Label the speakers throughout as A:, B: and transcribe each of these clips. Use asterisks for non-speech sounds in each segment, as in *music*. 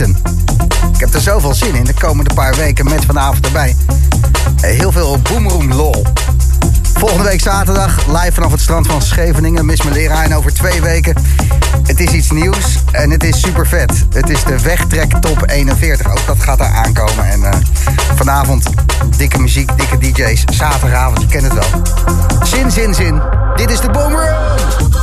A: Ik heb er zoveel zin in de komende paar weken met vanavond erbij. Heel veel boomroom lol. Volgende week zaterdag live vanaf het strand van Scheveningen. Mis mijn leraar en over twee weken. Het is iets nieuws en het is super vet. Het is de Wegtrek Top 41. Ook dat gaat er aankomen. En uh, vanavond dikke muziek, dikke DJ's. Zaterdagavond, je kent het wel. Zin, zin, zin. Dit is de Boomerang.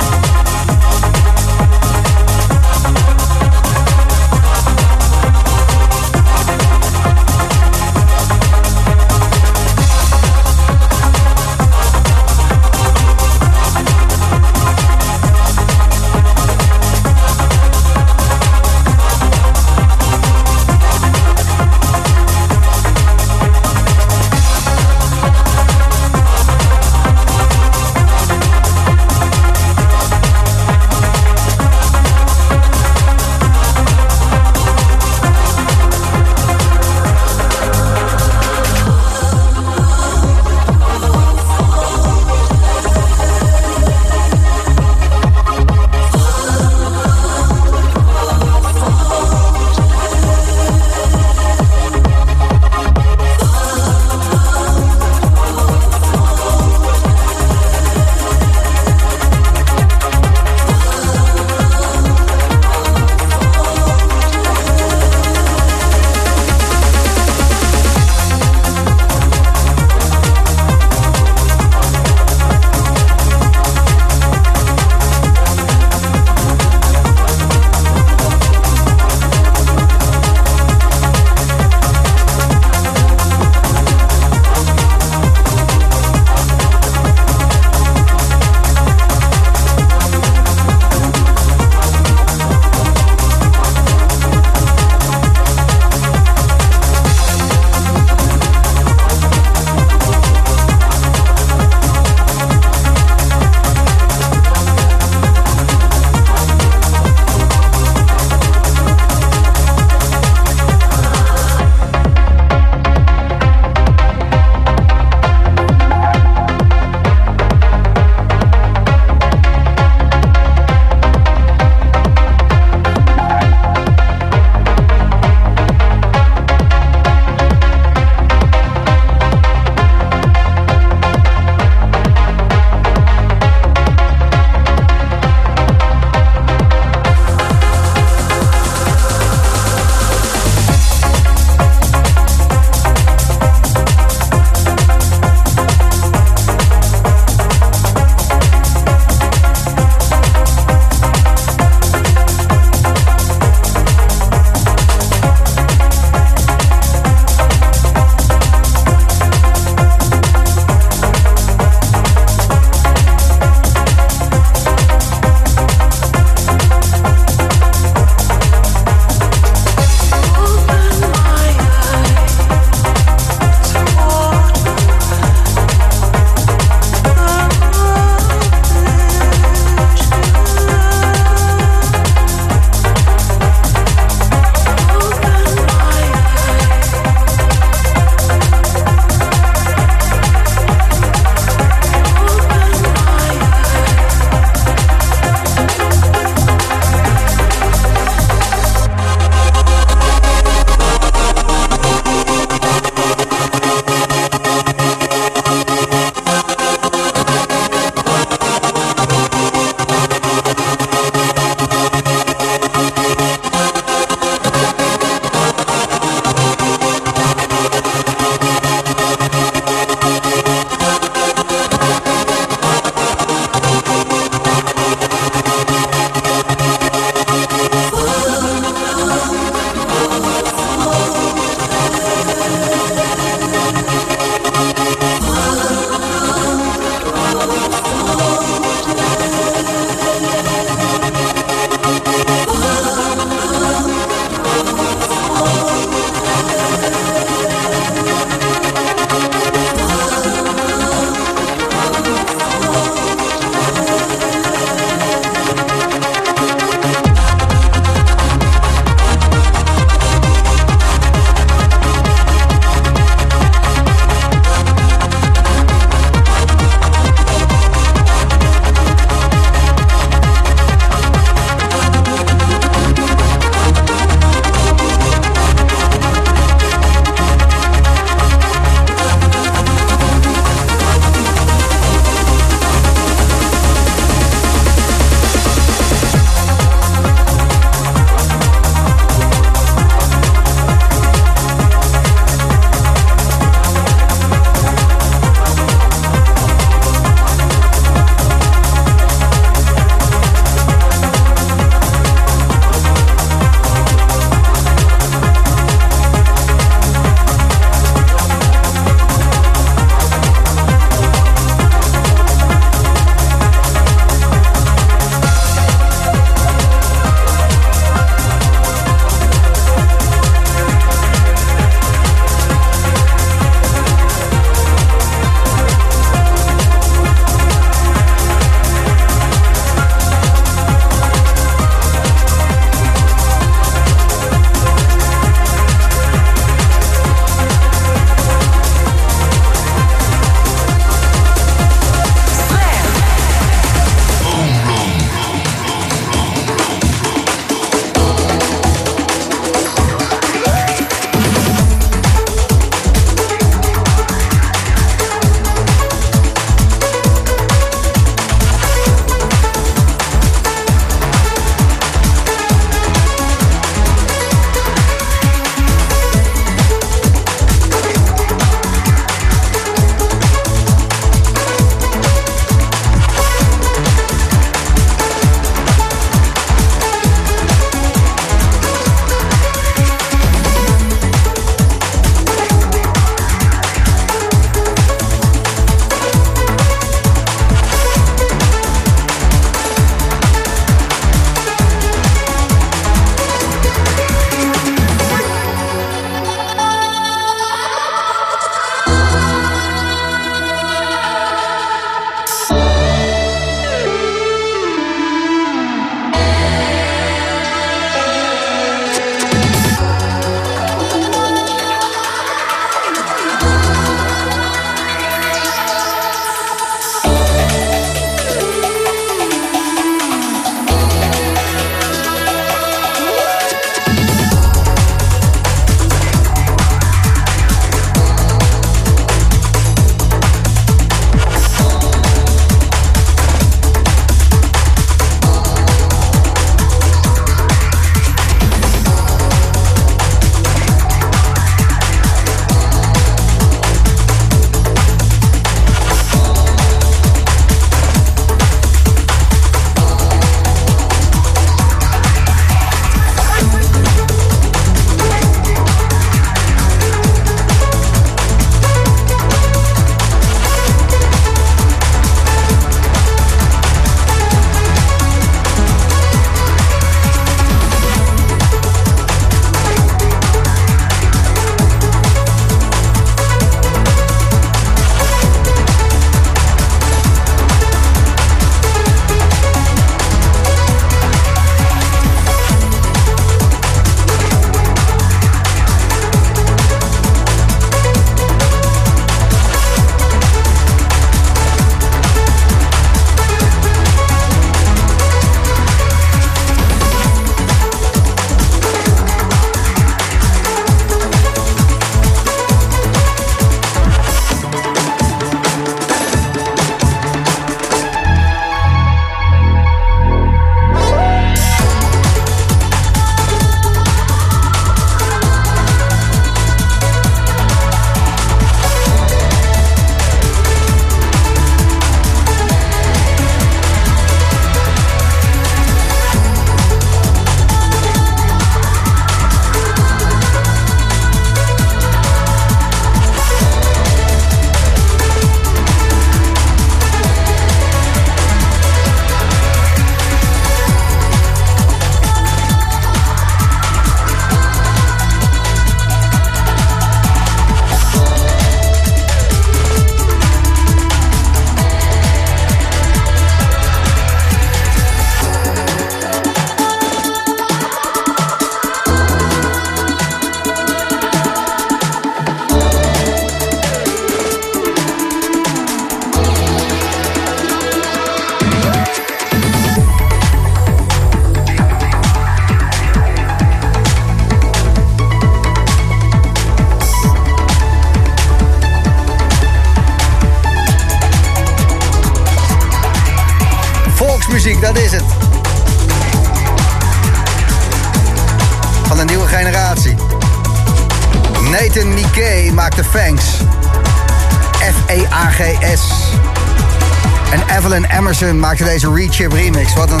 A: Wat een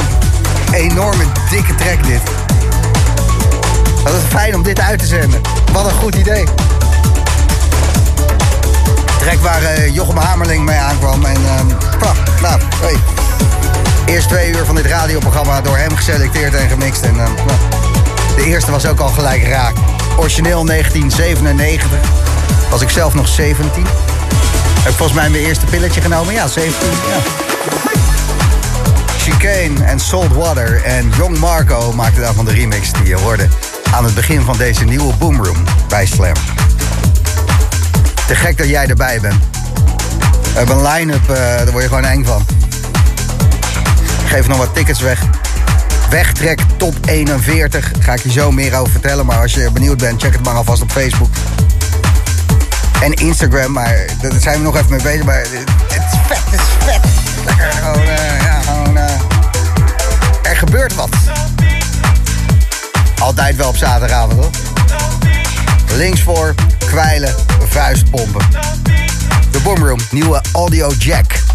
A: enorme dikke track dit. Wat is fijn om dit uit te zenden. Wat een goed idee. Track waar uh, Jochem Hamerling mee aankwam. En uh, nou, hey. Eerst twee uur van dit radioprogramma door hem geselecteerd en gemixt. En uh, de eerste was ook al gelijk raak. Origineel 1997. Was ik zelf nog 17. Heb volgens mij mijn eerste pilletje genomen. Ja, 17. Ja. Chicane en Salt Water en Young Marco maakten daarvan de remix die je hoorde aan het begin van deze nieuwe Boomroom bij Slam. Te gek dat jij erbij bent. We hebben een line-up, uh, daar word je gewoon eng van. Ik geef nog wat tickets weg. Wegtrek top 41. Ga ik je zo meer over vertellen. Maar als je benieuwd bent, check het maar alvast op Facebook. En Instagram. Maar daar zijn we nog even mee bezig. Maar het is vet, het is vet. Lekker gewoon, uh, gebeurt wat. Altijd wel op zaterdagavond, hoor. Links voor, kwijlen, vuistpompen. De Boomroom, nieuwe audio jack.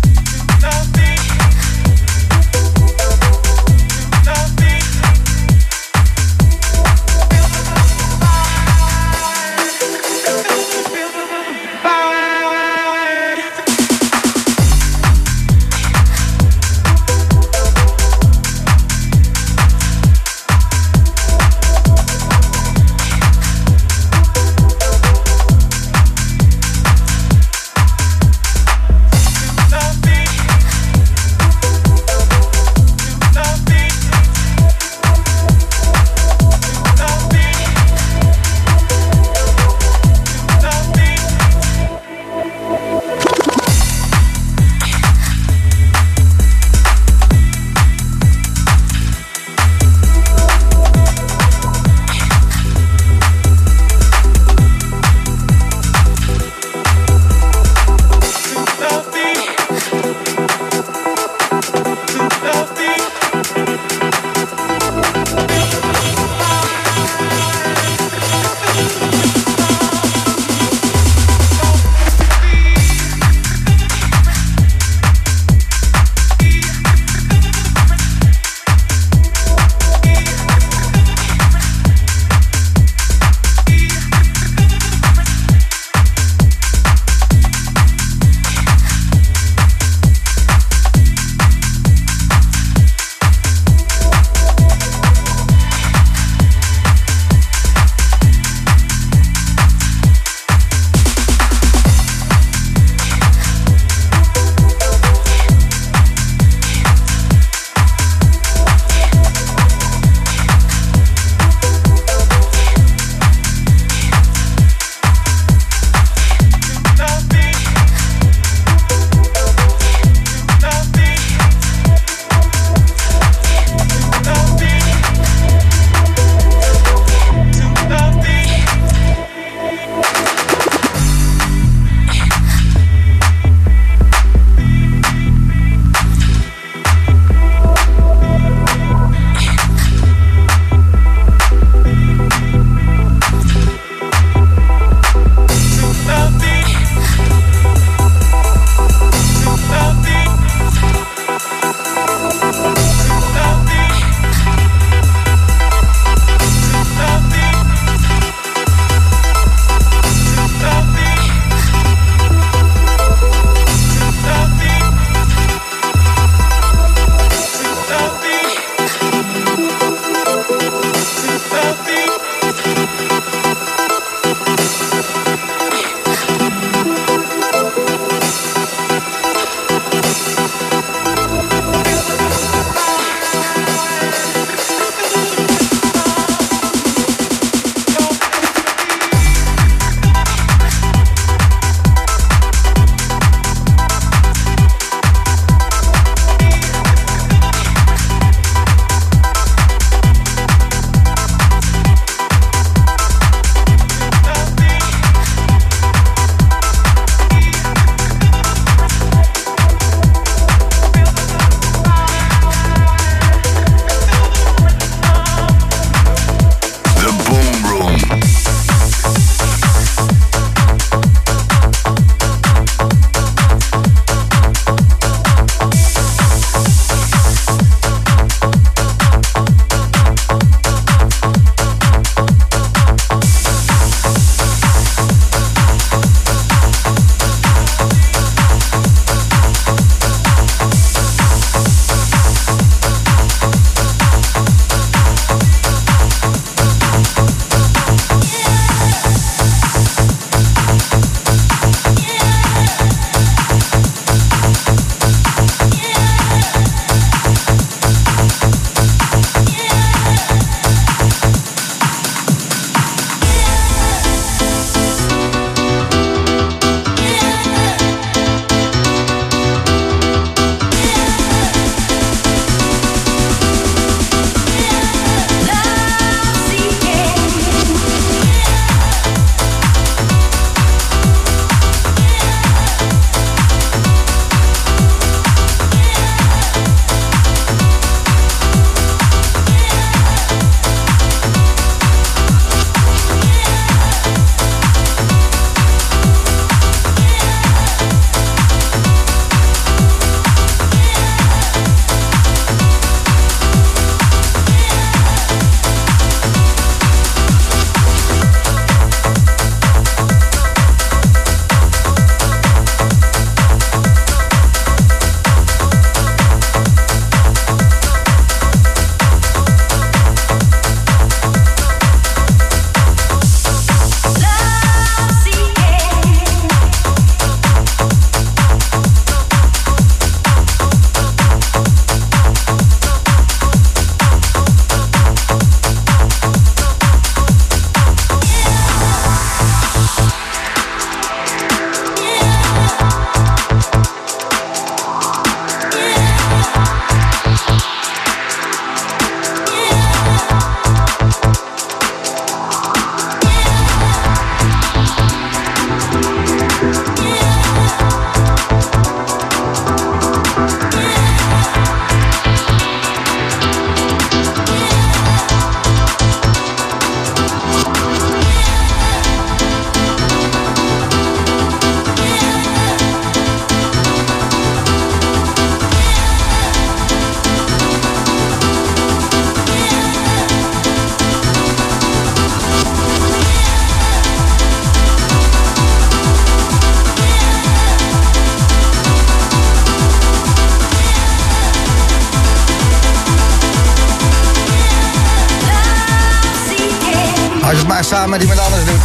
A: Het maar met iemand anders doet.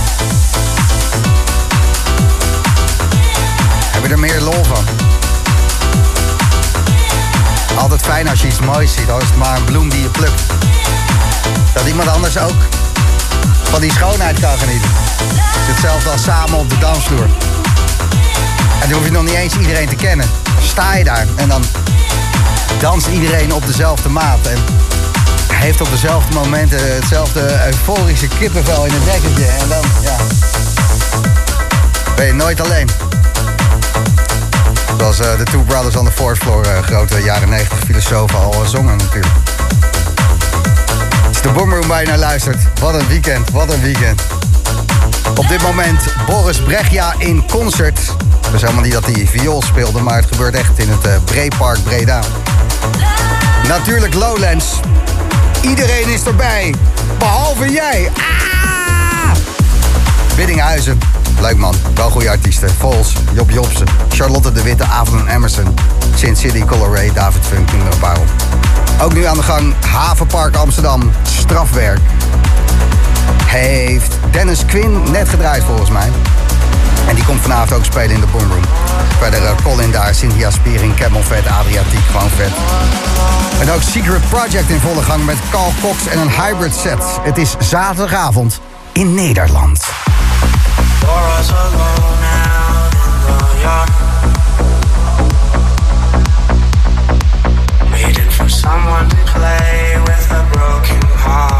A: Heb je er meer lol van. Altijd fijn als je iets moois ziet, al is het maar een bloem die je plukt. Dat iemand anders ook van die schoonheid kan genieten. Hetzelfde als samen op de dansvloer. En dan hoef je nog niet eens iedereen te kennen. Sta je daar en dan danst iedereen op dezelfde maat. En heeft op dezelfde momenten hetzelfde euforische kippenvel in het dekentje. En dan, ja, ben je nooit alleen. Zoals uh, de Two Brothers on the Fourth Floor, uh, grote jaren 90 filosofen al zongen natuurlijk. Het is de Boomroom waar je naar luistert. Wat een weekend, wat een weekend. Op dit moment Boris Brechja in concert. Het is helemaal niet dat hij viool speelde, maar het gebeurt echt in het uh, Breepark Breda. Natuurlijk Lowlands. Iedereen is erbij, behalve jij. Ah! Biddinghuizen. Leuk man, wel goede artiesten. Vols, Job Jobsen, Charlotte de Witte, Avon Emerson, Sin City, Color David Funk, er paar op. Ook nu aan de gang Havenpark Amsterdam, strafwerk. Heeft Dennis Quinn net gedraaid volgens mij. En die komt vanavond ook spelen in de Boomroom. Verder uh, Colin daar, Cynthia Spiering, Camel Vet, Adriatiek, gewoon vet. En ook Secret Project in volle gang met Carl Cox en een hybrid set. Het is zaterdagavond in Nederland.
B: Someone to play with a broken heart.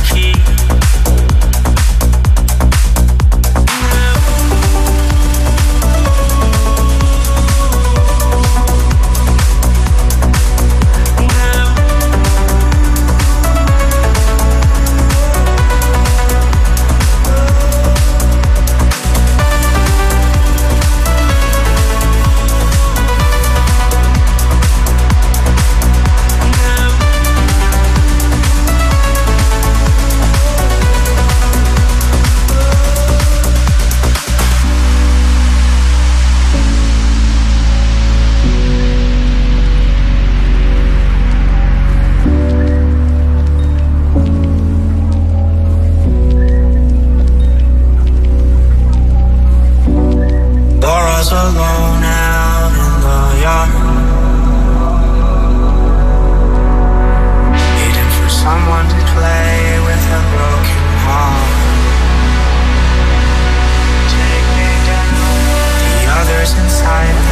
B: alone out in the yard. waiting for someone to play with a broken heart. Take me down. The others inside.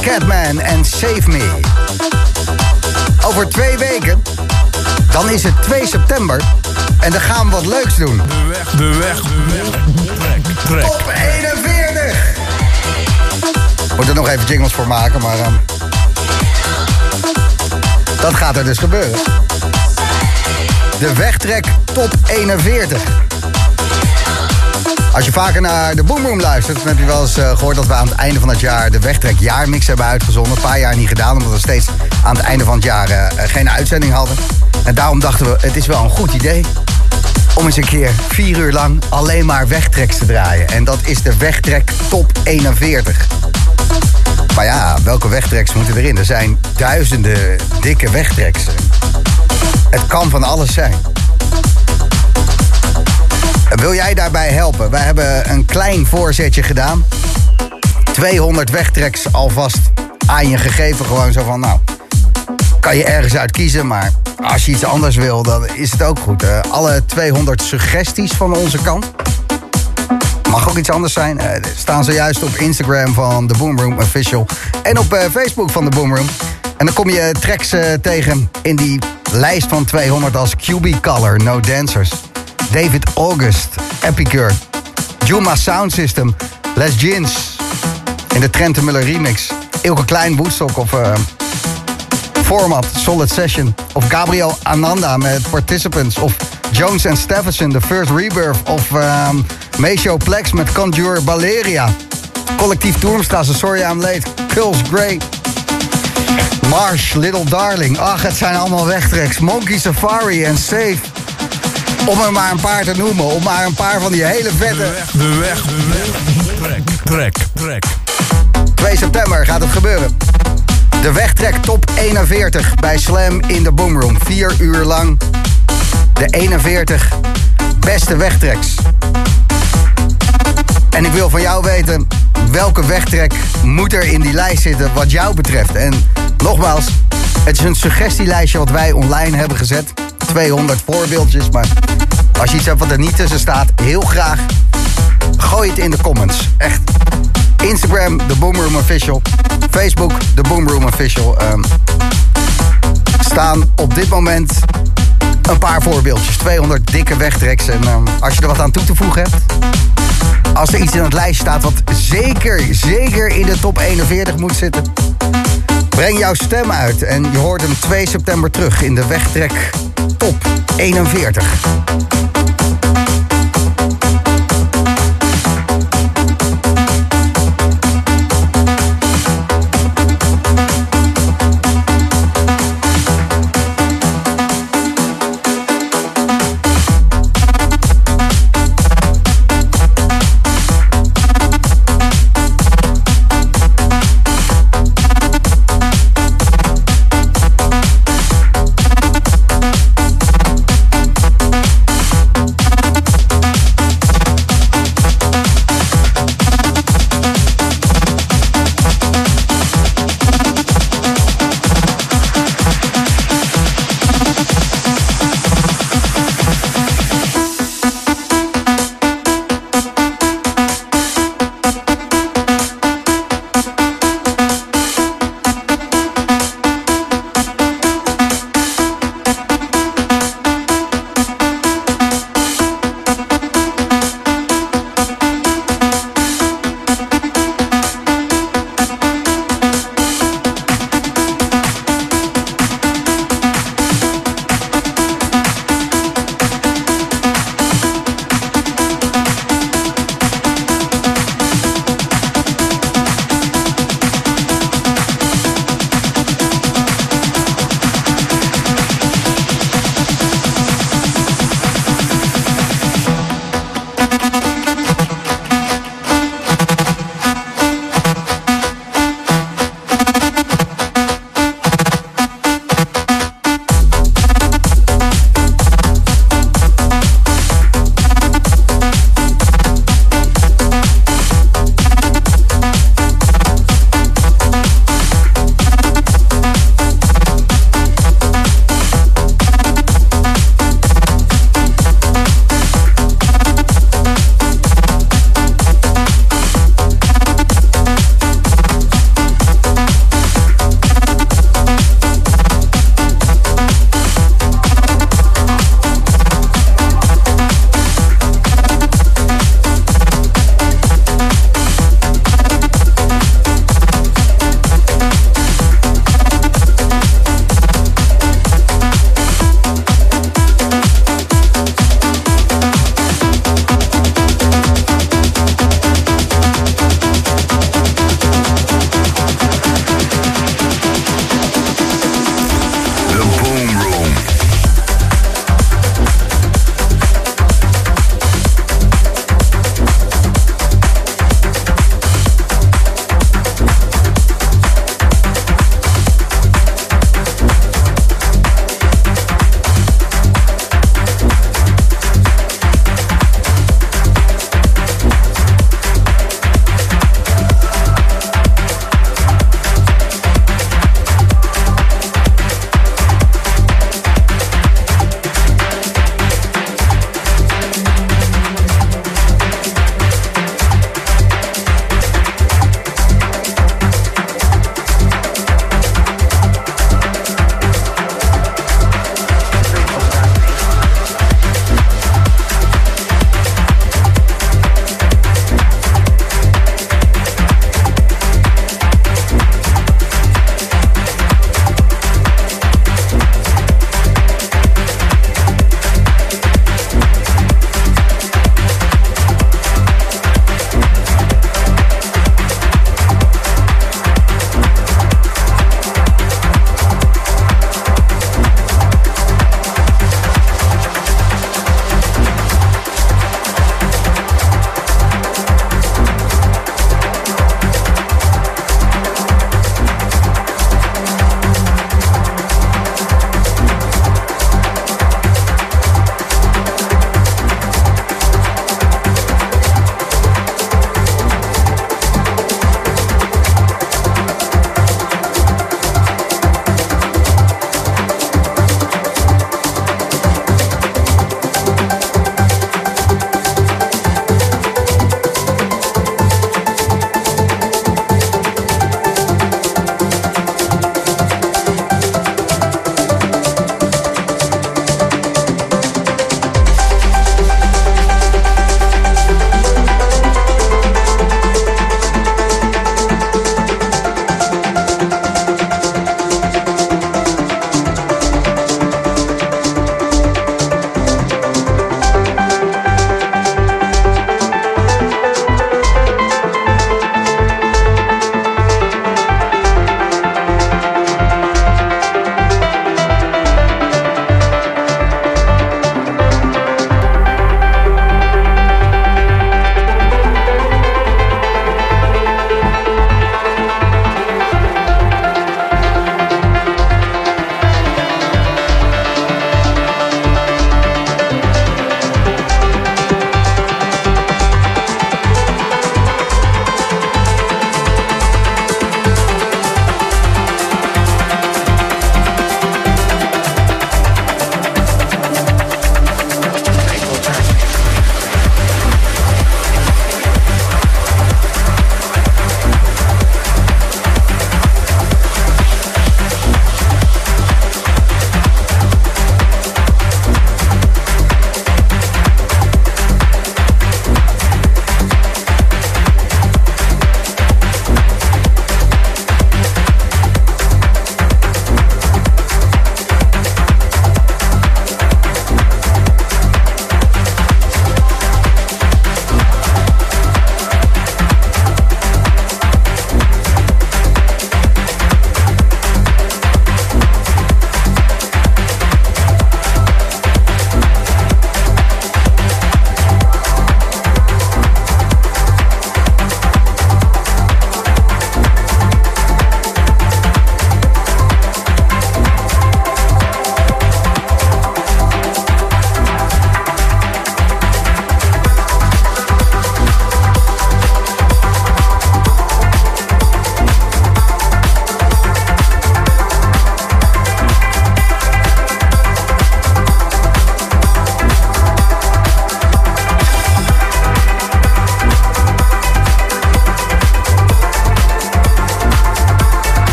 A: Catman en Save Me. Over twee weken, dan is het 2 september. En dan gaan we wat leuks doen.
C: De weg, de weg, de weg. Trek, trek.
A: Top 41! Moet er nog even jingles voor maken, maar... ehm, dat gaat er dus gebeuren. De wegtrek top 41. Als je vaker naar de Boomroom luistert, dan heb je wel eens eh, gehoord dat we aan het einde van het jaar de wegtrek jaarmix hebben uitgezonden. Een paar jaar niet gedaan, omdat we steeds aan het einde van het jaar eh, eh, geen uitzending hadden. En daarom dachten we, het is wel een goed idee om eens een keer vier uur lang alleen maar wegtreks te draaien. En dat is de wegtrek top 41. Maar ja, welke wegtreks moeten erin? Er zijn duizenden dikke wegtreks. Het kan van alles zijn. Wil jij daarbij helpen? Wij hebben een klein voorzetje gedaan. 200 wegtreks alvast aan je gegeven. Gewoon zo van, nou, kan je ergens uit kiezen. Maar als je iets anders wil, dan is het ook goed. Alle 200 suggesties van onze kant. Mag ook iets anders zijn. Eh, staan zojuist op Instagram van de Boomroom Official. En op eh, Facebook van de Boomroom. En dan kom je tracks eh, tegen in die lijst van 200 als QB Color, No Dancers. David August, Epicure. Juma Sound System, Les Gins. In de Trent Muller remix. Ilke Klein, Woodstock of... eh, Format, Solid Session. Of Gabriel Ananda met Participants. Of Jones and Stephenson, The First Rebirth. Of um, Plex met Conjure Valeria. Collectief Tourmstrasse, Sorry I'm Late. Kulls Grey. Marsh, Little Darling. Ach, het zijn allemaal wegtreks. Monkey Safari en Safe. Om er maar een paar te noemen. Om maar een paar van die hele
C: De
A: vette...
C: weg, de weg, de weg. Trek, trek, trek.
A: 2 september gaat het gebeuren. De wegtrek top 41 bij Slam in de Boomroom. Vier uur lang de 41 beste wegtreks. En ik wil van jou weten welke wegtrek moet er in die lijst zitten wat jou betreft. En nogmaals, het is een suggestielijstje wat wij online hebben gezet. 200 voorbeeldjes, maar als je iets hebt wat er niet tussen staat, heel graag gooi het in de comments. Echt. Instagram, The Boomroom Official. Facebook, The Boomroom Official. Ehm, staan op dit moment een paar voorbeeldjes. 200 dikke wegtreks. En ehm, als je er wat aan toe te voegen hebt... Als er iets in het lijst staat wat zeker, zeker in de top 41 moet zitten... Breng jouw stem uit en je hoort hem 2 september terug in de wegtrek top 41.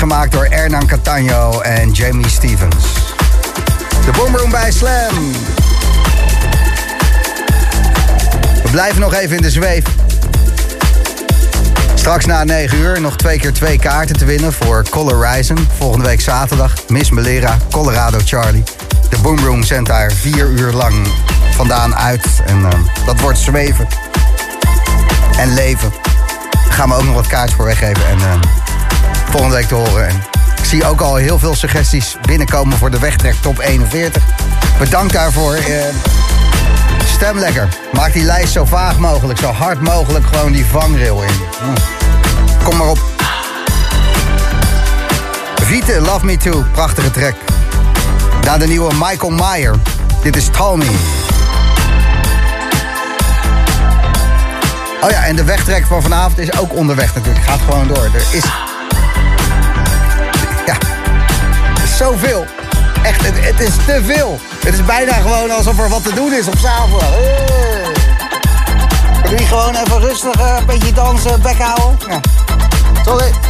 A: Gemaakt door Hernan Catano en Jamie Stevens. De Boomroom bij Slam. We blijven nog even in de zweef. Straks na 9 uur nog twee keer twee kaarten te winnen voor Color. Volgende week zaterdag. Miss Melera, Colorado Charlie. De Boomroom zendt daar vier uur lang vandaan uit. En uh, dat wordt zweven. En leven. Daar gaan we ook nog wat kaartjes voor weggeven. En uh, volgende week te horen. En ik zie ook al heel veel suggesties binnenkomen voor de wegtrek top 41. Bedankt daarvoor. Uh, stem lekker. Maak die lijst zo vaag mogelijk, zo hard mogelijk gewoon die vangrail in. Kom maar op. Vite, Love Me Too, prachtige track. Na de nieuwe Michael Meyer. Dit is Tommy. Oh ja, en de wegtrek van vanavond is ook onderweg natuurlijk. Gaat gewoon door. Er is... zoveel. Echt, het, het, is te veel. Het is bijna gewoon alsof er wat te doen is op s'avonds. Hey. Kunnen jullie gewoon even rustig uh, een beetje dansen, bek houden? Ja. Sorry.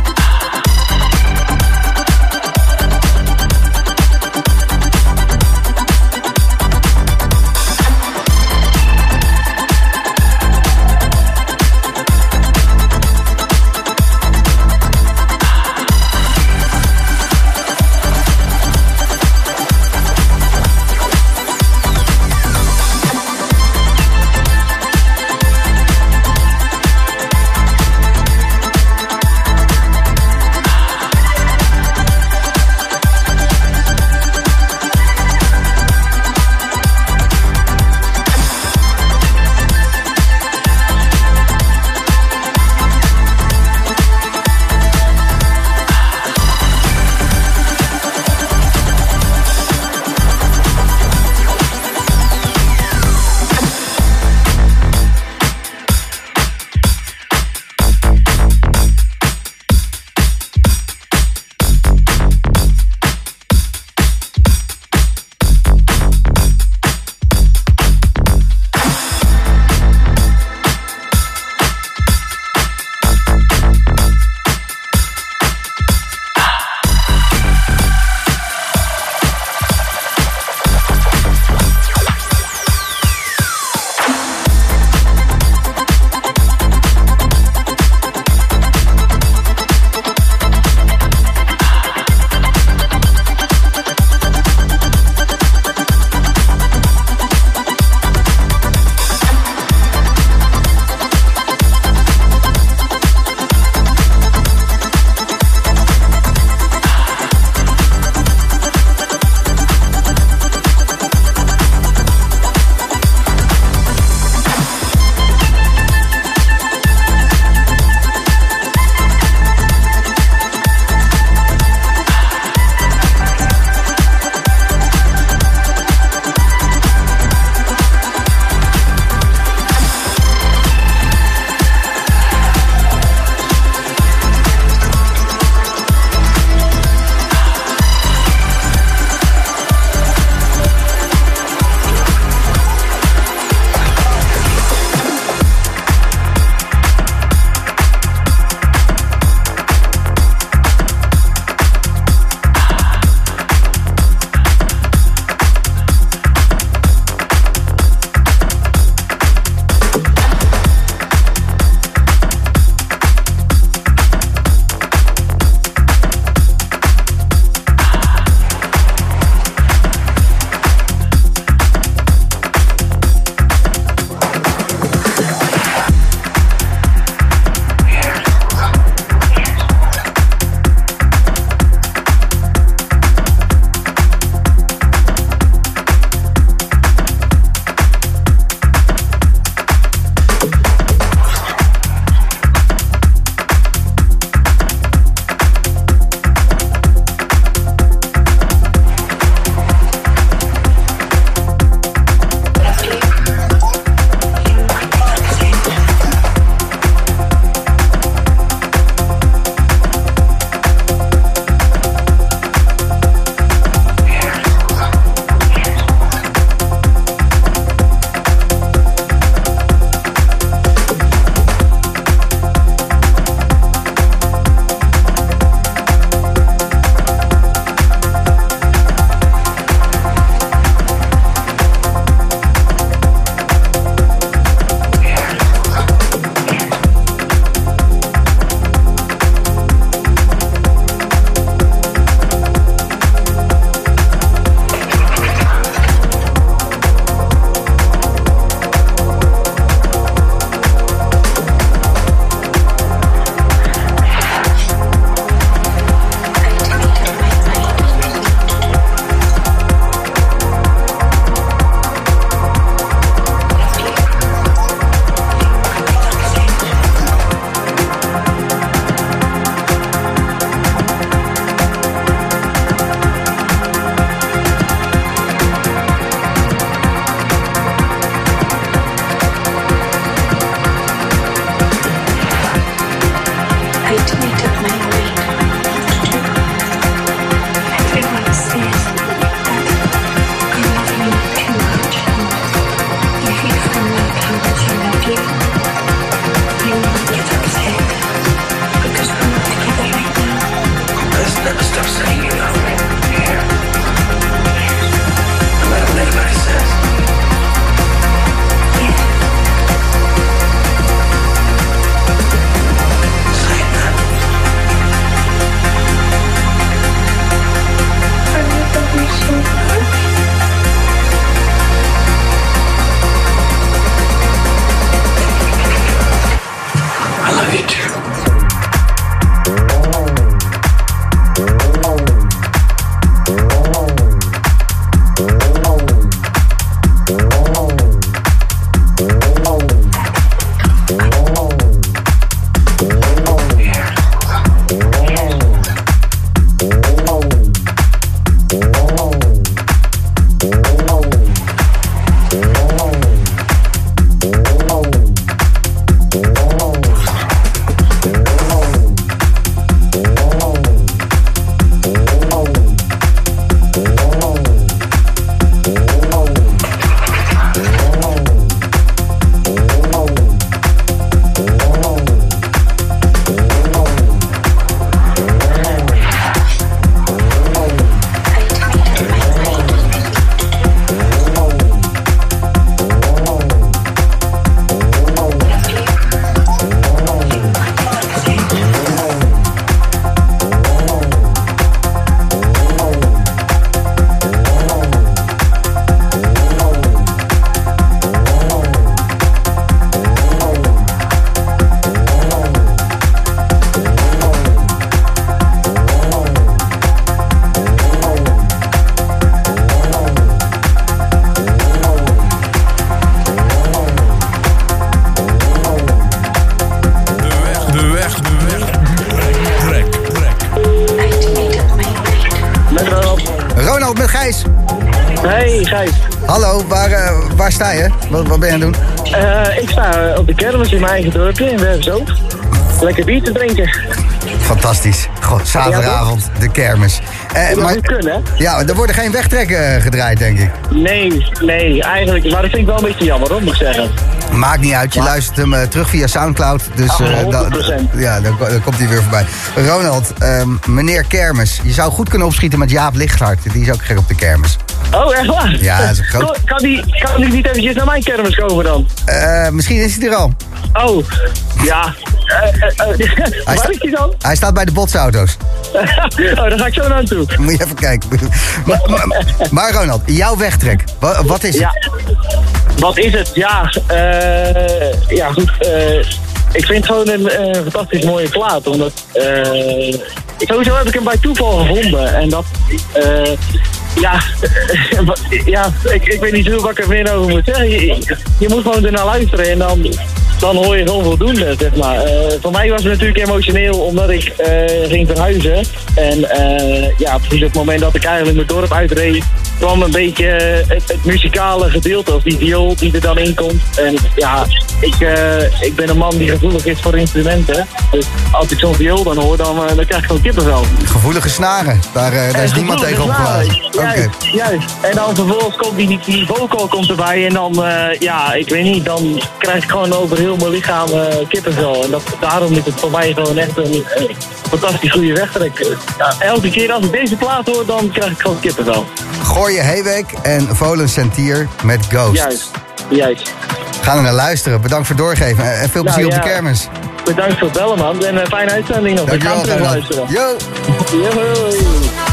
A: Zaterdagavond, de kermis. Eh,
D: Dat
A: maar,
D: moet kunnen, hè?
A: ja, er worden geen wegtrekken eh, gedraaid, denk ik.
D: Nee, nee, eigenlijk. Maar dat vind ik wel een beetje jammer, hoor, moet ik zeggen.
A: Maakt niet uit, je luistert hem eh, terug via Soundcloud. Dus
D: Ah,
A: eh,
D: 100%.
A: ja, dan, dan komt hij weer voorbij. Ronald, ehm, meneer Kermis. Je zou goed kunnen opschieten met Jaap Lichthart. Die is ook gek op de kermis.
D: Oh, echt waar?
A: Ja, dat is een groot-
D: Kan, kan, die, kan die niet eventjes naar mijn kermis komen dan?
A: Eh, misschien is hij er al.
D: Oh, ja.
A: Hij
D: waar is die dan?
A: Hij staat bij de botsauto's. *laughs*
D: oh, daar ga ik zo naartoe.
A: Moet je even kijken. maar, maar, maar Ronald, jouw wegtrek. Wat, wat is het?
D: Ja. Wat is het? Ja, eh, ja goed. eh, ik vind het gewoon een eh, fantastisch mooie plaat. Omdat, sowieso heb ik hem bij toeval gevonden. En dat, ja, *laughs* ja ik, ik weet niet hoe wat ik er meer over moet zeggen. Je, je moet gewoon ernaar luisteren en dan, dan hoor je gewoon voldoende, zeg maar. Eh, voor mij was het natuurlijk emotioneel omdat ik eh, ging verhuizen. En eh, ja, precies op het moment dat ik eigenlijk mijn dorp uitreed, kwam een beetje het, het muzikale gedeelte, of die viool die er dan in komt. En ja, ik, ik ben een man die gevoelig is voor instrumenten. Dus als ik zo'n viool dan hoor, dan, dan krijg ik gewoon kippenvel.
A: Gevoelige snaren. Daar, daar is niemand tegen. Oké.
D: Juist, juist. En dan vervolgens komt die, die, vocal komt erbij en dan, ja, ik weet niet, dan krijg ik gewoon over heel mijn lichaam eh, kippenvel. En dat, daarom is het voor mij gewoon echt een eh, fantastisch goede wegtrek. Ja, elke keer als ik deze plaat hoor, dan krijg ik gewoon kippenvel.
A: Gooi je Heewek en Volen Sentier met Ghost.
D: Juist, juist.
A: Gaan er naar luisteren. Bedankt voor het doorgeven. En veel plezier
D: Nou,
A: op de kermis.
D: Bedankt voor het bellen, man. En een fijne uitzending nog. Ik ga hem terug luisteren.
A: Yo.
D: Yo.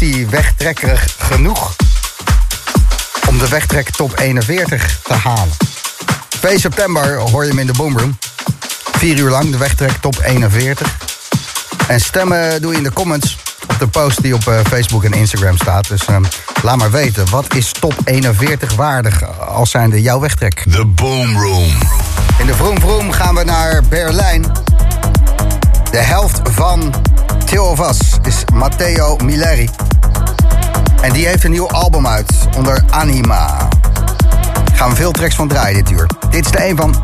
E: Is die wegtrekkerig genoeg om de wegtrek top 41 te halen? 2 september hoor je hem in de Boomroom. Vier uur lang de wegtrek top 41. En stemmen doe je in de comments op de post die op eh, Facebook en Instagram staat. Dus ehm, laat maar weten, wat is top 41 waardig als zijnde jouw wegtrek?
F: The Boom Room.
E: In de Vroom Vroom gaan we naar Berlijn. De helft van Till of Us is Matteo Milleri. En die heeft een nieuw album uit onder Anima. Gaan we veel tracks van draaien dit uur. Dit is de een van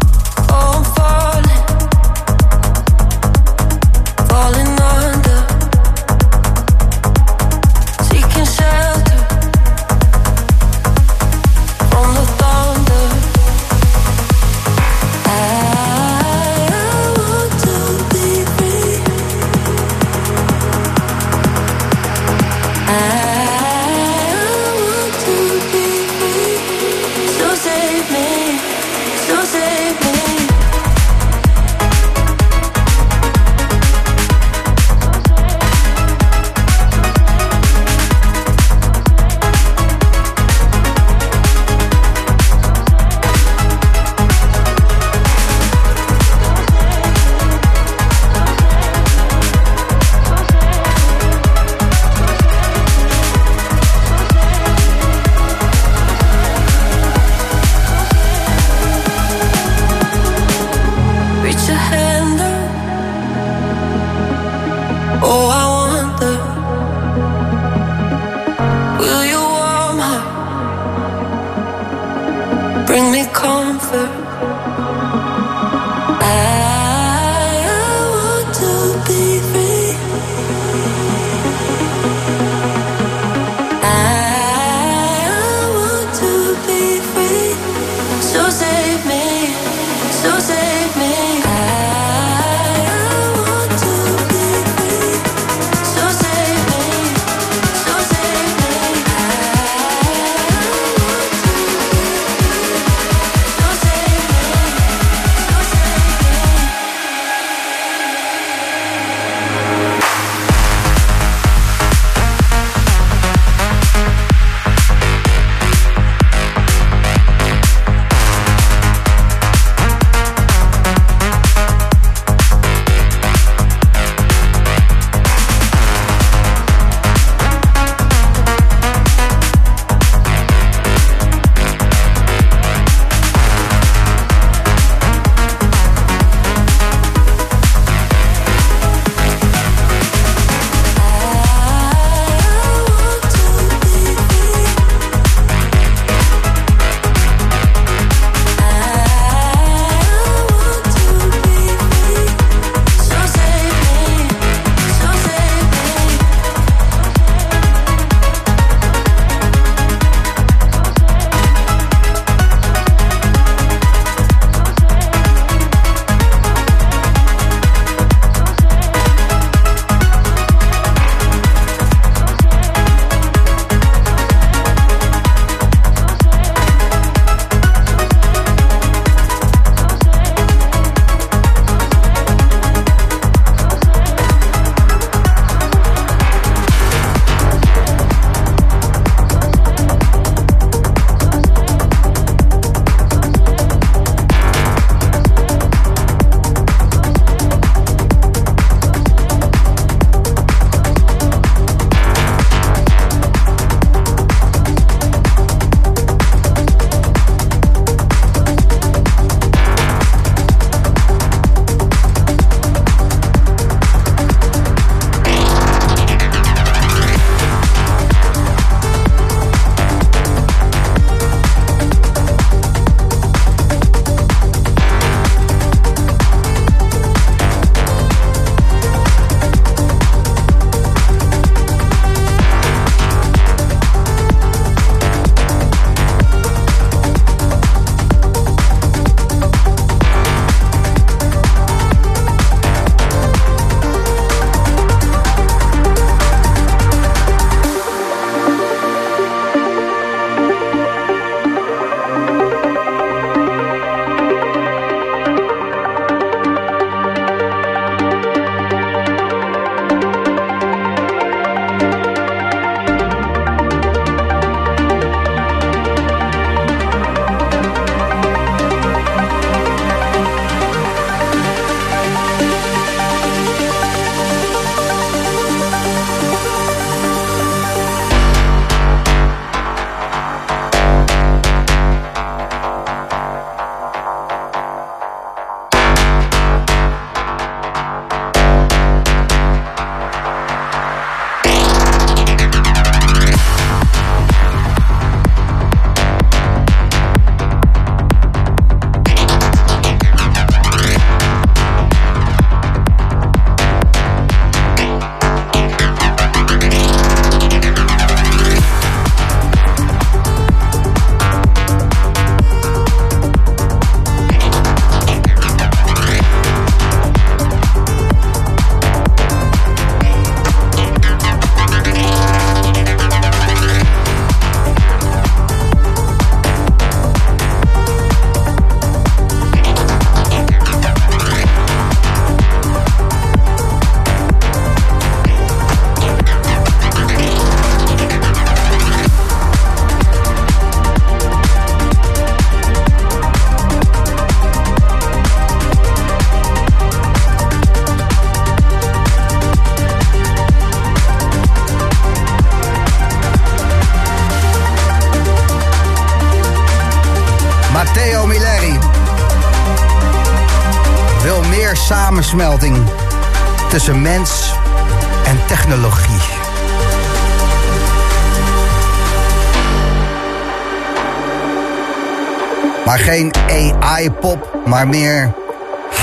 A: Pop, maar meer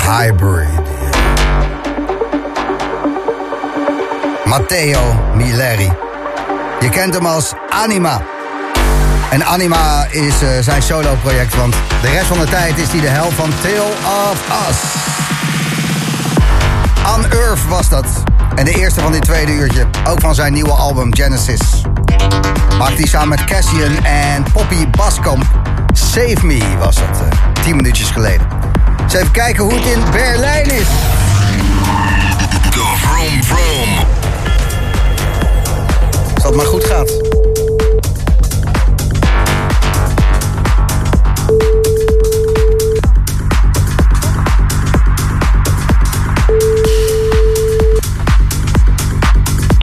A: hybrid. Matteo Milleri. Je kent hem als Anima. En Anima is eh, zijn solo-project, want de rest van de tijd is hij de hel van Tale of Us. Unearth was dat. En de eerste van dit tweede uurtje. Ook van zijn nieuwe album Genesis. Maakt hij samen met Cassian en Poppy Baskamp. Save Me was het. 10 minuutjes geleden. Dus even kijken hoe het in Berlijn is.
C: Vroom, vroom.
A: Als dat maar goed gaat.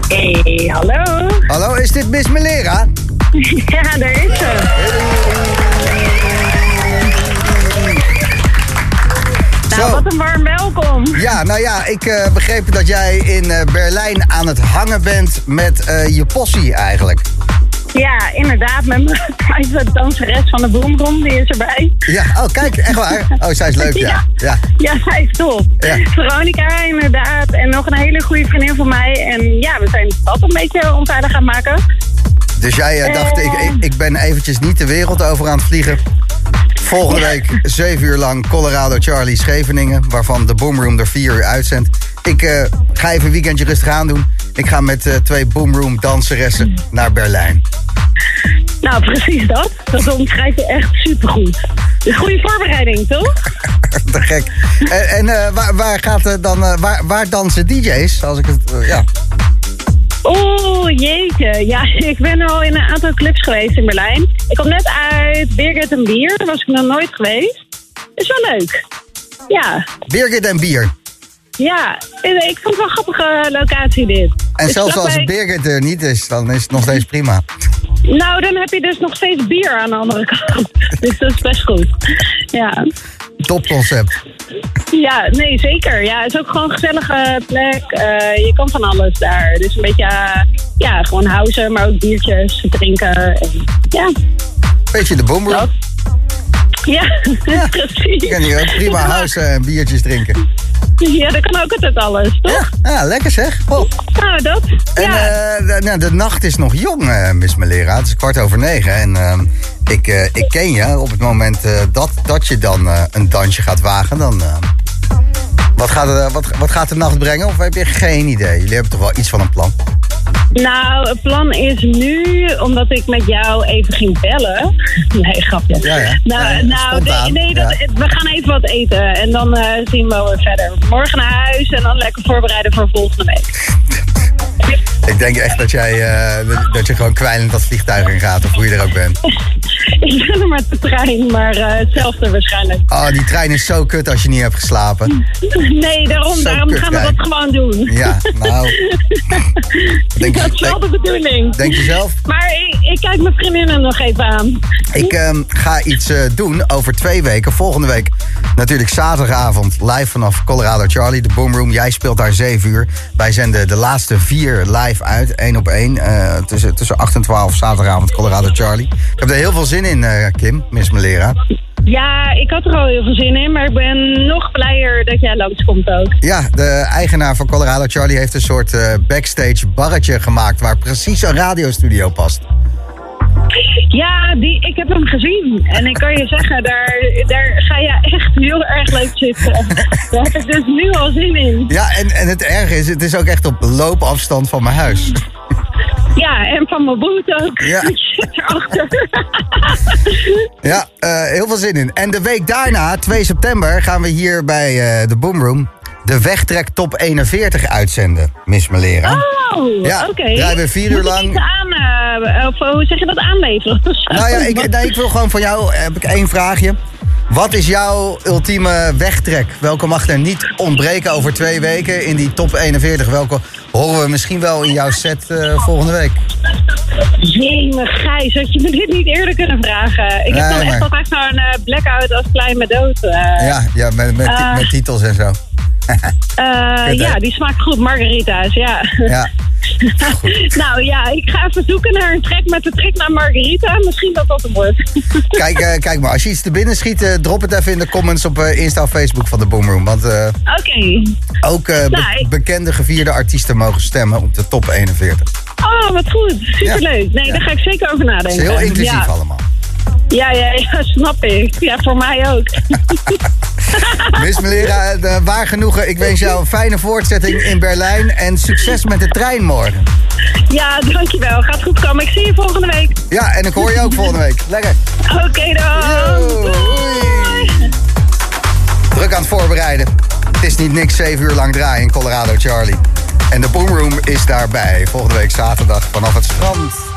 G: Hey, hallo.
A: Hallo, is dit Miss Melera? *laughs*
G: ja, daar is ze.
A: Zo.
G: wat een warm welkom.
A: Ja, nou ja, ik eh, begreep dat jij in eh, Berlijn aan het hangen bent met eh, je possie eigenlijk.
G: Ja, inderdaad, met mijn *laughs* danseres van de Boomroom, die is erbij.
A: Ja, oh kijk, echt waar? Oh, zij is leuk, *laughs* ja. Ja,
G: Ja, zij is top.
A: Ja.
G: Veronica, inderdaad. En nog een hele goede vriendin van mij. En ja, we zijn stad een beetje onveilig aan het maken.
A: Dus jij dacht, ik, ik, ik ben eventjes niet de wereld over aan het vliegen. Volgende week zeven uur lang Colorado Charlie Scheveningen, waarvan de Boomroom er vier uur uitzendt. Ik eh, ga even een weekendje rustig aan doen. Ik ga met eh, twee Boomroom danseressen naar Berlijn.
G: Nou, precies dat. Dat omschrijf je echt supergoed. Dus goede voorbereiding, toch? *laughs*
A: Te gek. En, en eh, waar, waar, gaat, eh, dan, eh, waar, waar dansen DJ's? Als ik het, eh, ja.
G: Oeh, jeetje. Ja, *laughs* ik ben al in een aantal clubs geweest in Berlijn. Ik kom net uit Birgit en Bier. Daar was ik nog nooit geweest. Is wel leuk. Ja,
A: Birgit en bier.
G: ja. Ik vond het wel een grappige locatie dit.
A: En
G: Dus
A: zelfs als Birgit er niet is, dan is het nog steeds prima.
G: Nou, dan heb je dus nog steeds bier aan de andere kant. *laughs* Dus dat is best goed. Ja.
A: Topconcept.
G: Ja, nee, zeker. Ja, het is ook gewoon een gezellige plek. Eh, je kan van alles daar. Dus een beetje, eh, ja, gewoon housen, maar ook biertjes drinken. En, ja,
A: Beetje de boomroom.
G: dat. *laughs* Ja, precies.
A: Je kan hier ook prima huizen en biertjes drinken.
G: Ja, dat kan ook altijd alles, toch?
A: Ja, ja lekker zeg. Oh.
G: Dat.
A: En
G: ja.
A: eh, de, nou, de nacht is nog jong, eh, Miss Melera. Het is kwart over negen. En ehm, ik, eh, ik ken je op het moment dat, dat je dan een dansje gaat wagen. Dan, wat, gaat de, wat, wat gaat de nacht brengen? Of heb je geen idee? Jullie hebben toch wel iets van een plan?
G: Nou, het plan is nu, omdat ik met jou even ging bellen. Nee, grapje.
A: Ja, ja.
G: Nou,
A: Ja,
G: nou nee, dat, we gaan even wat eten en dan eh, zien we weer verder. Morgen naar huis en dan lekker voorbereiden voor volgende week.
A: Ik denk echt dat jij eh, dat- je gewoon kwijlend dat vliegtuig in gaat. Of hoe je er ook bent. *laughs*
G: Ik ben er met de trein, maar eh, hetzelfde waarschijnlijk.
A: Oh, die trein is zo kut als je niet hebt geslapen. *laughs*
G: Nee, daarom,
A: Zo
G: daarom gaan we dat gewoon doen.
A: Ja, nou. *laughs* Denk,
G: dat is wel de
A: denk,
G: bedoeling.
A: denk je zelf?
G: Maar ik, ik kijk mijn vriendinnen nog even aan.
A: Ik ehm, ga iets eh, doen over twee weken. Volgende week natuurlijk zaterdagavond live vanaf Colorado Charlie, de Boomroom. Jij speelt daar zeven uur. Wij zenden de laatste vier live uit, één op één. eh, tussen, tussen 8 en 12 zaterdagavond Colorado Charlie. Ik heb er heel veel zin in, eh, Kim, Miss Melera.
G: Ja, ik had er al heel veel zin in, maar ik ben nog blijer dat jij langskomt ook.
A: Ja, de eigenaar van Colorado Charlie heeft een soort eh, backstage barretje gemaakt... waar precies een radiostudio past.
G: Ja, die, ik heb hem gezien. En ik kan je zeggen, daar, daar ga je echt heel erg leuk zitten. *laughs* Daar heb ik dus nu al zin in.
A: Ja, en, en het erge is, het is ook echt op loopafstand van mijn huis. *laughs*
G: Ja, en van mijn boot ook.
A: Ja. *laughs*
G: Ik zit erachter.
A: Ja, eh, heel veel zin in. En de week daarna, 2 september, gaan we hier bij eh, de Boomroom... de Wegtrek Top 41 uitzenden, Miss Melera.
G: Oh,
A: Ja,
G: oké.
A: draaien we vier uur
G: Moet
A: lang.
G: aan, eh, of hoe zeg je dat, aanleveren? zo?
A: Nou ja, ik, nee, ik wil gewoon van jou, heb ik één vraagje. Wat is jouw ultieme wegtrek? Welke mag er niet ontbreken over twee weken in die top 41? Welke horen we misschien wel in jouw set eh, volgende week?
G: Jee, Gijs, had je me dit niet eerder kunnen vragen? Ik
A: Nee,
G: heb dan echt
A: maar-
G: altijd zo'n eh, blackout als klein met dood. eh.
A: Ja, ja met, met, met titels en zo.
G: Eh,
A: Kut, *laughs*
G: ja, die smaakt goed, margarita's, ja.
A: Ja. *laughs*
G: nou ja, ik ga even zoeken naar een trek met de trek naar margarita. Misschien dat dat hem wordt. *laughs*
A: Kijk, eh, kijk maar, als je iets te binnen schiet, eh, drop het even in de comments op Insta of Facebook van de Boomroom. Want
G: Oké.
A: ook be-
G: Nou,
A: bekende gevierde artiesten mogen stemmen op de top 41.
G: Oh, wat goed. Superleuk. Nee,
A: Ja.
G: daar ga ik zeker over
A: Het
G: nadenken.
A: is heel inclusief
G: ja.
A: allemaal.
G: Ja, ja, *laughs* ja, snap ik. Ja, voor mij ook. *laughs*
A: Miss Melera, eh, waar genoegen. Ik wens jou een fijne voortzetting in Berlijn en succes met de trein morgen.
G: ja, dankjewel. Gaat goed komen. Ik zie je volgende week.
A: Ja, en ik hoor je ook volgende week. Lekker.
G: Oké dan. Doei.
A: Druk aan het voorbereiden. Het is niet niks 7 uur lang draaien in Colorado, Charlie. En de Boomroom is daarbij. Volgende week zaterdag vanaf het strand.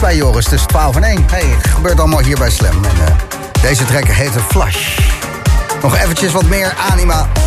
A: Lang in de mix bij Joris tussen 12 en 1. Hey, gebeurt allemaal hier bij Slam. En, eh, deze track heet een Flash. Nog eventjes wat meer anima.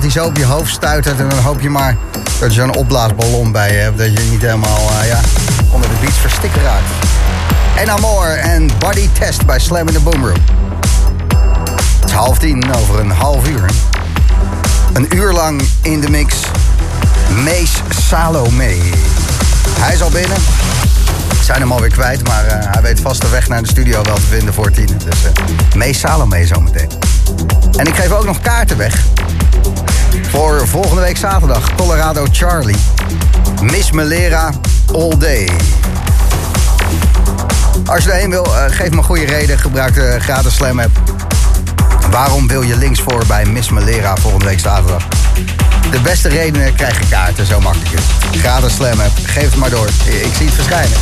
A: Dat hij zo op je hoofd stuitert. En dan hoop je maar dat je zo'n opblaasballon bij je hebt. Dat je niet helemaal eh, ja, onder de beats verstikt raakt. En Amor en Body Test bij Slam in the Boom Room. Het is half tien over een half uur. Een uur lang in de mix. Mees Salome. Hij is al binnen. We zijn hem alweer kwijt, maar eh, hij weet vast de weg naar de studio wel te vinden voor tien. Dus eh Mees Salome zometeen. En ik geef ook nog kaarten weg. Voor volgende week zaterdag. Colorado Charlie. Miss Melera All Day. Als je erheen wil, eh, geef me een goede reden. Gebruik de gratis Slam app. Waarom wil je links voor bij Miss Melera volgende week zaterdag? De beste redenen krijg je kaarten, zo makkelijk is. Gratis Slam app. Geef het maar door. Ik zie het verschijnen.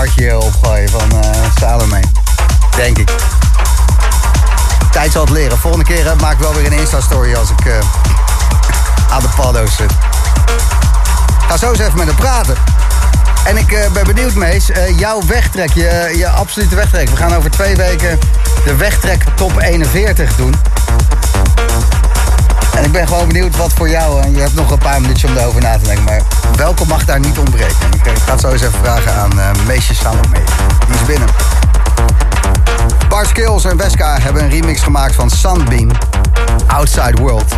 A: Een ja aan Markje opgooi van Salome. Denk ik. Tijd zal het leren. Volgende keer maak ik wel weer een Insta-story als ik aan de paddo's zit. Ga zo eens even met hem praten. En ik uh, ben benieuwd, Mees, uh, jouw wegtrek, je, je absolute wegtrek. We gaan over twee weken de wegtrek top 41 doen. En ik ben gewoon benieuwd wat voor jou, en je hebt nog een paar minuutjes om erover na te denken, maar welke mag daar niet ontbreken? Ik, ik ga het zo eens even vragen aan uh, Meesje Salome. Die is binnen. Bar Skills en Weska hebben een remix gemaakt van Sunbeam, Outside World.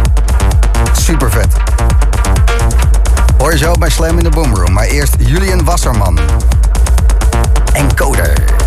A: Super vet. Hoor je zo bij Slam in de Boomroom. Maar eerst Julian Wasserman. Encoder.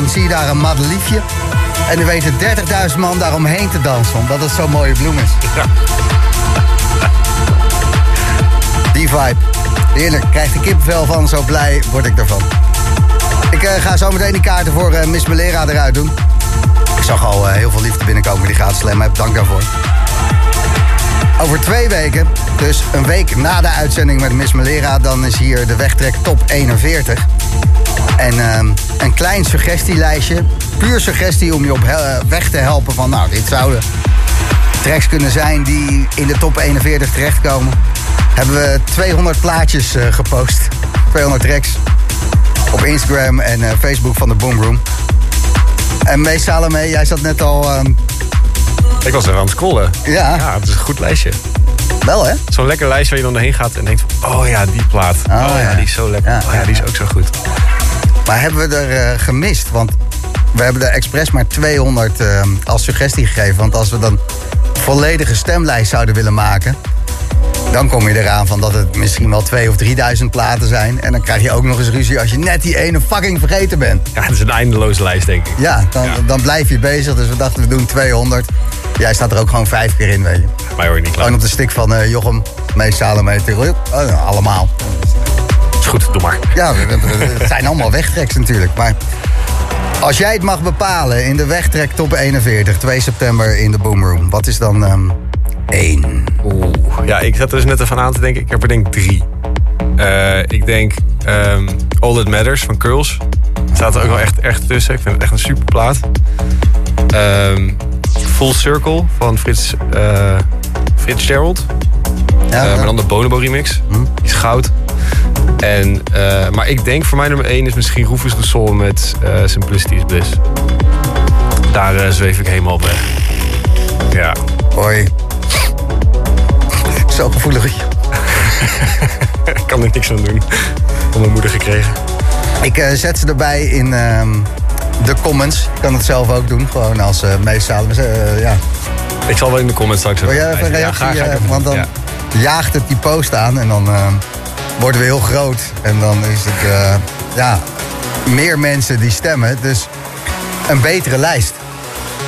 A: Dan zie je daar een madeliefje. En er weten 30.000 man daaromheen te dansen. Omdat het zo'n mooie bloem is.
H: Ja. *laughs*
A: Die vibe. Heerlijk. Krijg de kippenvel van. Zo blij word ik ervan. Ik eh, ga zo meteen die kaarten voor eh, Miss Melera eruit doen. Ik zag al eh, heel veel liefde binnenkomen die gaat slam heb. Dank daarvoor. Over twee weken, dus een week na de uitzending met Miss Melera... dan is hier de wegtrek top 41. En ehm, een klein suggestielijstje. Puur suggestie om je op he- weg te helpen van... nou, dit zouden tracks kunnen zijn die in de top 41 terechtkomen. Hebben we 200 plaatjes eh, gepost. 200 tracks. Op Instagram en eh, Facebook van de Boomroom. En Mees Salome, jij zat net al... ehm,
H: Ik was er aan het scrollen.
A: ja,
H: Ja, het is een goed lijstje.
A: wel hè?
H: Zo'n lekker lijstje waar je dan doorheen gaat en denkt van... Oh ja, die plaat.
A: Oh,
H: Oh, ja,
A: ja.
H: die is zo lekker.
A: Ja,
H: oh ja,
A: ja,
H: die is ook zo goed.
A: Maar hebben we er eh, gemist? Want we hebben de expres maar 200 eh, als suggestie gegeven. Want als we dan een volledige stemlijst zouden willen maken... dan kom je eraan van dat het misschien wel 2 of 3000 platen zijn. En dan krijg je ook nog eens ruzie als je net die ene fucking vergeten bent.
H: Ja, het is een eindeloze lijst, denk ik.
A: Ja, dan,
H: Ja.
A: dan blijf je bezig. Dus we dachten we doen 200. Jij staat er ook gewoon vijf keer in, weet je.
H: Mij hoor je niet klaar.
A: Gewoon op de stick van eh, Jochem, Mees Salome, allemaal.
H: Goed, doe maar.
A: Ja, het zijn allemaal wegtreks natuurlijk. Maar als jij het mag bepalen in de wegtrek top 41, 2 september in de Boomroom, wat is dan ehm één?
H: Oeh. Ja, ik zat er dus net even aan te denken. Ik heb er denk ik drie. Eh, ik denk ehm, All That Matters van Curls. Staat er ook wel echt, echt tussen. Ik vind het echt een super plaat. Ehm, Full Circle van Frits, eh Frits Gerald.
A: Ja,
H: Eh, maar dan de Bonobo remix. Die is goud. En, eh, maar ik denk voor mij nummer 1 is misschien Rufus de Soul met eh, Simplicity is Bliss. Daar eh, zweef ik helemaal op weg. Ja.
A: Hoi. *laughs* Zo gevoelig. *laughs*
H: Ik kan er niks aan doen. Van mijn moeder gekregen.
A: Ik zet ze erbij in ehm, de comments. Ik kan het zelf ook doen, gewoon als uh, Mees Salome. eh, ja.
H: Ik zal wel in de comments straks
A: Wil jij even een
H: Ja,
A: reactie?
H: even
A: want dan
H: ja.
A: jaagt het die post aan en dan eh, worden we heel groot. En dan is het eh, ja, meer mensen die stemmen. Dus een betere lijst.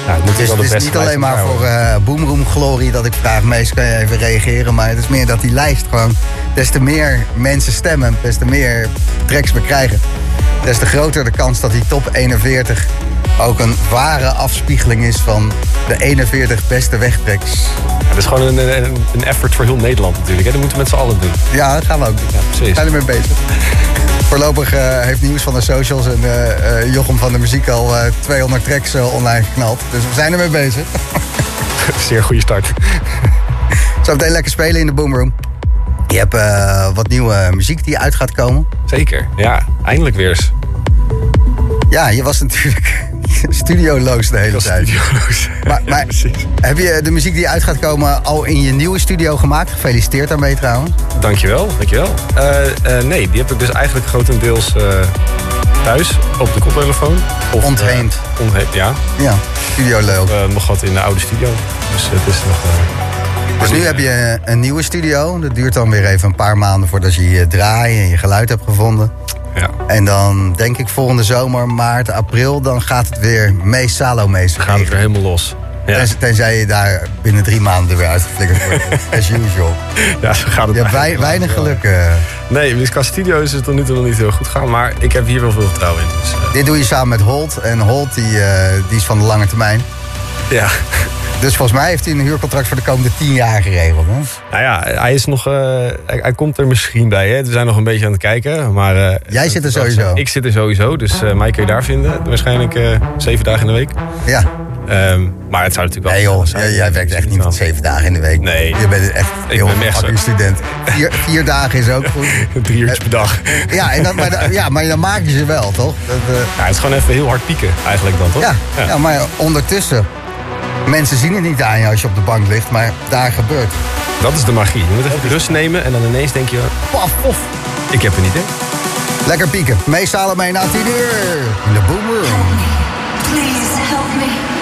H: Ja, het moet
A: is, het niet alleen maar voor
H: elkaar
A: eh Boomroom Glory dat ik vraag, meest kan je even reageren. Maar het is meer dat die lijst gewoon, des te meer mensen stemmen, des te meer tracks we krijgen. Des te groter de kans dat die top 41 ook een ware afspiegeling is van de 41 beste
H: worden. Het is gewoon een, een, een effort voor heel Nederland natuurlijk. Hè. Dat moeten we met z'n allen doen.
A: Ja, dat gaan we ook doen.
H: Ja, precies.
A: We zijn ermee bezig. *laughs* Voorlopig eh, heeft nieuws van de socials en eh, eh, Jochem van de muziek al eh, 200 tracks online geknald. Dus we zijn ermee bezig. *laughs*
H: Zeer goede start. *laughs*
A: Zo meteen lekker spelen in de Boomroom. Je hebt eh, wat nieuwe muziek die uit gaat komen.
H: Zeker. Ja, eindelijk weer eens.
A: Ja, je was natuurlijk *laughs* studioloos de hele tijd.
H: studioloos. *laughs*
A: Maar, maar heb je de muziek die uit gaat komen al in je nieuwe studio gemaakt? Gefeliciteerd daarmee trouwens.
H: Dankjewel, dankjewel. Eh eh nee, die heb ik dus eigenlijk grotendeels thuis op de koptelefoon. Of,
A: Ontheemd.
H: ontheemd, ja.
A: Ja, studioloos.
H: Nog wat in de oude studio. Dus het is nog...
A: Dus nu heb je een nieuwe studio. Dat duurt dan weer even een paar maanden voordat je je draai en je geluid hebt gevonden.
H: ja.
A: En dan denk ik volgende zomer, maart, april, dan gaat het weer meest Salome's
H: Dan gaat het weer helemaal los. Ja,
A: Tenzij, tenzij je daar binnen drie maanden er weer uitgeflikkerd wordt. *laughs* As usual.
H: ja zo gaat het
A: Je hebt weinig geluk. eh.
H: Nee, dus qua studio is het tot nu toe nog niet heel goed gaan. Maar ik heb hier wel veel vertrouwen in. Dus, eh,
A: Dit doe je samen met Holt. En Holt die, eh, die is van de lange termijn.
H: Ja.
A: Dus volgens mij heeft hij een huurcontract voor de komende tien jaar geregeld. Hè?
H: Nou ja, hij is nog... eh, hij, hij komt er misschien bij. Hè. We zijn nog een beetje aan het kijken. Maar, eh,
A: Jij zit er sowieso.
H: Ik zit er sowieso. Dus eh, mij kun je daar vinden. Waarschijnlijk eh, zeven dagen in de week.
A: Ja.
H: Ehm, maar het zou natuurlijk wel...
A: Nee joh,
H: zijn.
A: jij, werkt echt niet zeven dagen in de week.
H: Nee.
A: Je bent echt heel
H: zo.
A: student. Vier, *laughs* vier dagen is ook goed.
H: Drie uurtjes per dag.
A: Ja, en dan, maar, dan- ja, maar dan maak je ze wel, toch? Dat, eh,
H: Ja, het is gewoon even heel hard pieken eigenlijk dan, toch?
A: ja, ja. maar ondertussen Mensen zien het niet aan je als je op de bank ligt, maar daar gebeurt.
H: Dat is de magie. Je moet even rust nemen en dan ineens denk je...
A: Paf, pof.
H: Ik heb een idee.
A: Lekker pieken. Meestal mee na 10 uur. In de boomroom.
I: Please help me.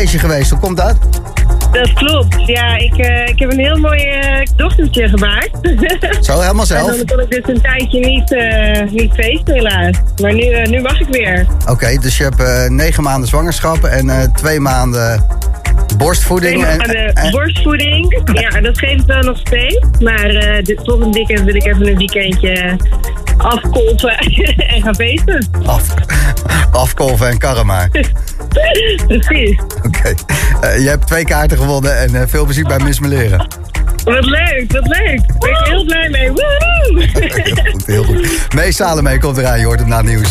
A: Feestje geweest. Hoe komt dat?
G: Dat klopt. Ja, ik, eh, ik heb een heel mooi eh, dochtertje gemaakt. *laughs*
A: Zo, helemaal
G: En
A: zelf?
G: dan kon ik dus een tijdje niet, eh, niet feesten helaas. Maar nu, nu mag ik weer.
A: Oké, dus je hebt negen maanden zwangerschap en twee maanden borstvoeding.
G: Twee
A: en,
G: maanden
A: en-
G: borstvoeding. *laughs* Ja, dat geeft wel nog steeds. Maar dit volgende weekend wil ik even een weekendje afkolven *laughs* en gaan feesten.
A: af, afkolven en karren maar.
G: Precies. *laughs*
A: Oké. Eh, je hebt twee kaarten gewonnen en eh, veel plezier bij Miss Meleren.
G: Wat leuk, wat leuk. Daar ben ik heel blij mee. Woehoe! *laughs*
A: Heel goed, heel goed. Salome komt eraan, je hoort hem na het nieuws.